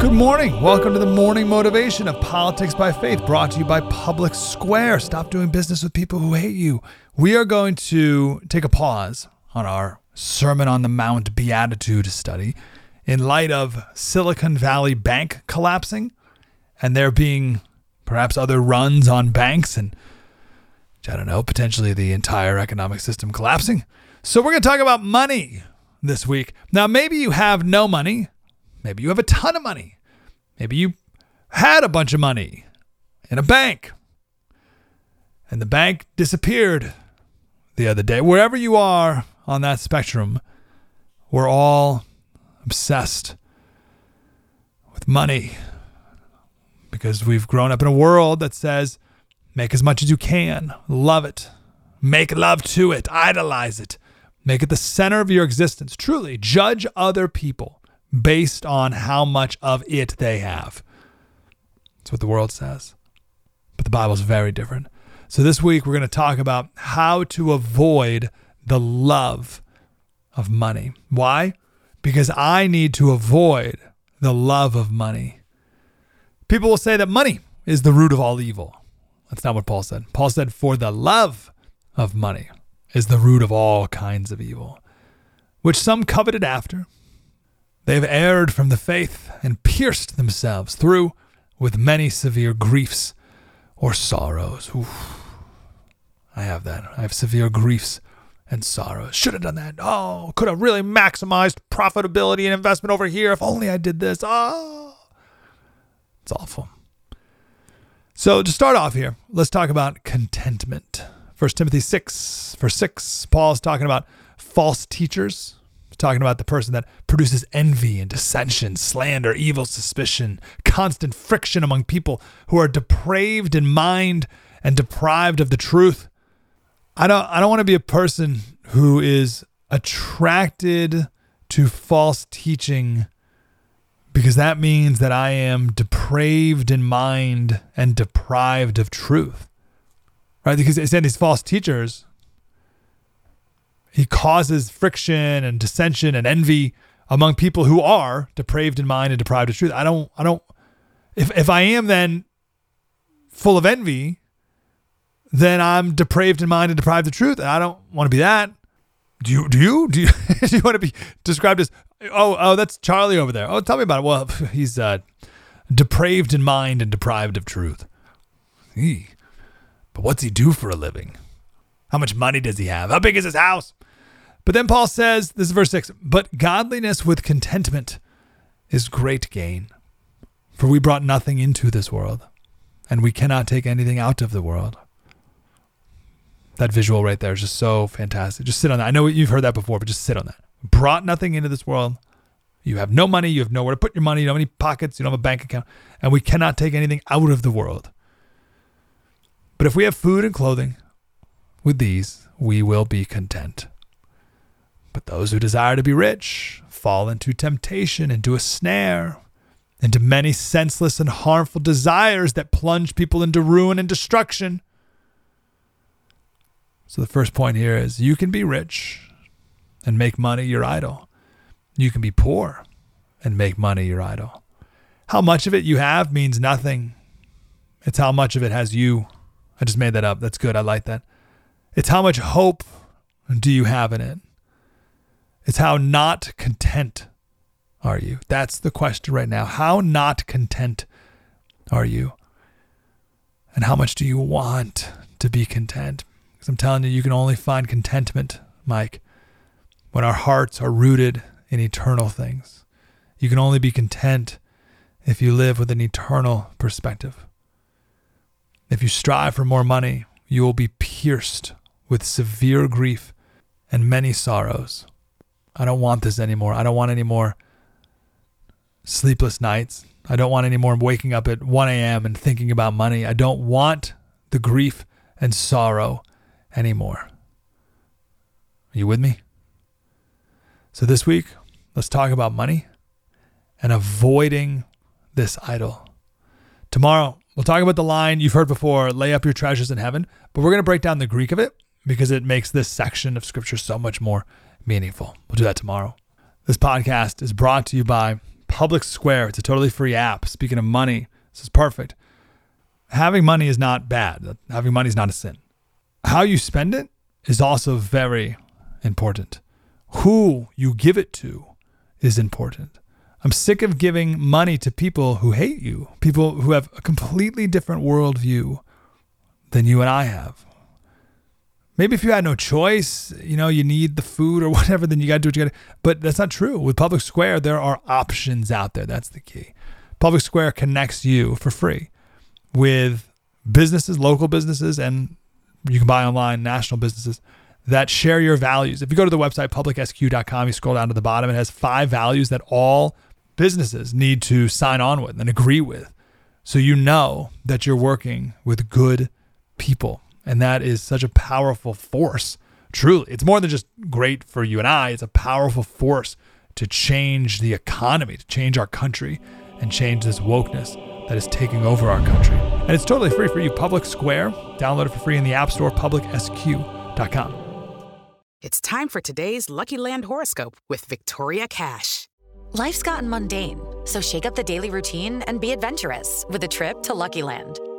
Good morning. Welcome to the morning motivation of Politics by Faith, brought to you by Public Square. Stop doing business with people who hate you. We are going to take a pause on our Sermon on the Mount Beatitude study in light of Silicon Valley Bank collapsing and there being perhaps other runs on banks and, I don't know, potentially the entire economic system collapsing. So we're going to talk about money this week. Now, maybe you have no money. Maybe you have a ton of money. Maybe you had a bunch of money in a bank and the bank disappeared the other day. Wherever you are on that spectrum, we're all obsessed with money because we've grown up in a world that says make as much as you can, love it, make love to it, idolize it, make it the center of your existence. Truly, judge other people based on how much of it they have. That's what the world says. But the Bible's very different. So this week we're going to talk about how to avoid the love of money. Why? Because I need to avoid the love of money. People will say that money is the root of all evil. That's not what Paul said. Paul said, For the love of money is the root of all kinds of evil, which some coveted after, They've erred from the faith and pierced themselves through with many severe griefs or sorrows. Oof. I have that. I have severe griefs and sorrows. Should have done that. Oh, could have really maximized profitability and investment over here if only I did this. Oh, it's awful. So to start off here, let's talk about contentment. First Timothy 6, verse 6, Paul is talking about false teachers talking about the person that produces envy and dissension, slander, evil suspicion, constant friction among people who are depraved in mind and deprived of the truth. I don't I don't want to be a person who is attracted to false teaching because that means that I am depraved in mind and deprived of truth. Right? Because it's in these false teachers he causes friction and dissension and envy among people who are depraved in mind and deprived of truth. I don't I don't if if I am then full of envy, then I'm depraved in mind and deprived of truth. And I don't want to be that. Do you do you do you, do you want to be described as oh oh that's Charlie over there. Oh tell me about it. Well he's uh, depraved in mind and deprived of truth. Eee. But what's he do for a living? How much money does he have? How big is his house? But then Paul says, this is verse 6 But godliness with contentment is great gain. For we brought nothing into this world, and we cannot take anything out of the world. That visual right there is just so fantastic. Just sit on that. I know you've heard that before, but just sit on that. Brought nothing into this world. You have no money. You have nowhere to put your money. You don't have any pockets. You don't have a bank account. And we cannot take anything out of the world. But if we have food and clothing, with these we will be content. But those who desire to be rich fall into temptation, into a snare, into many senseless and harmful desires that plunge people into ruin and destruction. So, the first point here is you can be rich and make money your idol. You can be poor and make money your idol. How much of it you have means nothing. It's how much of it has you. I just made that up. That's good. I like that. It's how much hope do you have in it? It's how not content are you? That's the question right now. How not content are you? And how much do you want to be content? Because I'm telling you, you can only find contentment, Mike, when our hearts are rooted in eternal things. You can only be content if you live with an eternal perspective. If you strive for more money, you will be pierced with severe grief and many sorrows. I don't want this anymore. I don't want any more sleepless nights. I don't want any more waking up at 1 a.m. and thinking about money. I don't want the grief and sorrow anymore. Are you with me? So this week, let's talk about money and avoiding this idol. Tomorrow, we'll talk about the line you've heard before lay up your treasures in heaven, but we're going to break down the Greek of it because it makes this section of scripture so much more meaningful. We'll do that tomorrow. This podcast is brought to you by Public Square. It's a totally free app. Speaking of money, this is perfect. Having money is not bad. Having money is not a sin. How you spend it is also very important. Who you give it to is important. I'm sick of giving money to people who hate you, people who have a completely different worldview than you and I have. Maybe if you had no choice, you know, you need the food or whatever, then you got to do what you got to. But that's not true. With Public Square, there are options out there. That's the key. Public Square connects you for free with businesses, local businesses, and you can buy online national businesses that share your values. If you go to the website publicsq.com, you scroll down to the bottom, it has five values that all businesses need to sign on with and agree with. So you know that you're working with good people. And that is such a powerful force. Truly, it's more than just great for you and I, it's a powerful force to change the economy, to change our country, and change this wokeness that is taking over our country. And it's totally free for you. Public Square, download it for free in the App Store, publicsq.com. It's time for today's Lucky Land horoscope with Victoria Cash. Life's gotten mundane, so shake up the daily routine and be adventurous with a trip to Lucky Land.